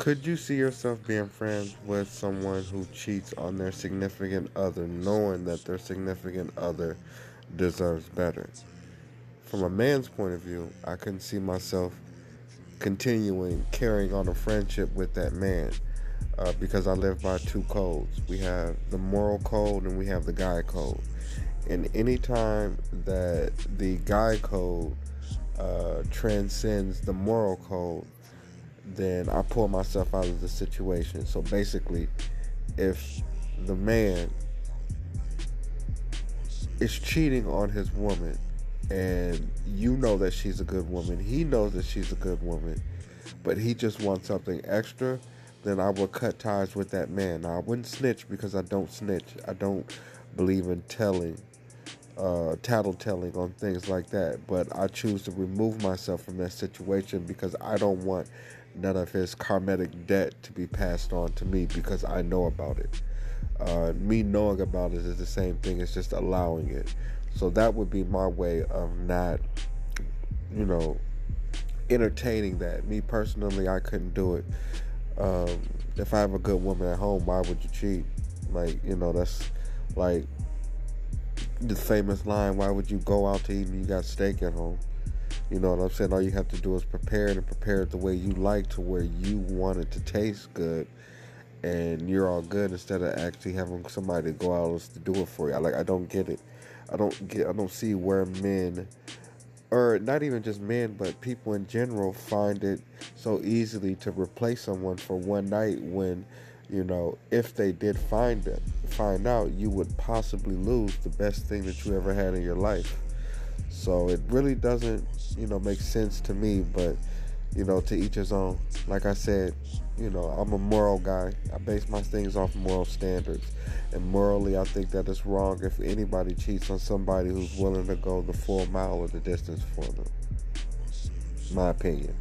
Could you see yourself being friends with someone who cheats on their significant other, knowing that their significant other deserves better? From a man's point of view, I couldn't see myself continuing carrying on a friendship with that man uh, because I live by two codes. We have the moral code and we have the guy code. And anytime that the guy code uh, transcends the moral code, then I pull myself out of the situation. So basically, if the man is cheating on his woman and you know that she's a good woman, he knows that she's a good woman, but he just wants something extra, then I would cut ties with that man. Now, I wouldn't snitch because I don't snitch. I don't believe in telling, uh, tattletelling on things like that. But I choose to remove myself from that situation because I don't want none of his karmatic debt to be passed on to me because I know about it. Uh, me knowing about it is the same thing as just allowing it. So that would be my way of not, you know, entertaining that. Me personally, I couldn't do it. Um, if I have a good woman at home, why would you cheat? Like, you know, that's like the famous line, why would you go out to eat and you got steak at home? You know what I'm saying? All you have to do is prepare it and prepare it the way you like to where you want it to taste good and you're all good instead of actually having somebody go out to do it for you. I like I don't get it. I don't get I don't see where men or not even just men but people in general find it so easily to replace someone for one night when you know if they did find it find out you would possibly lose the best thing that you ever had in your life. So it really doesn't you know make sense to me but you know to each his own. Like i said you know i'm a moral guy. I base my things off moral standards. And morally i think that it's wrong if anybody cheats on somebody who's willing to go the full mile or the distance for them. My opinion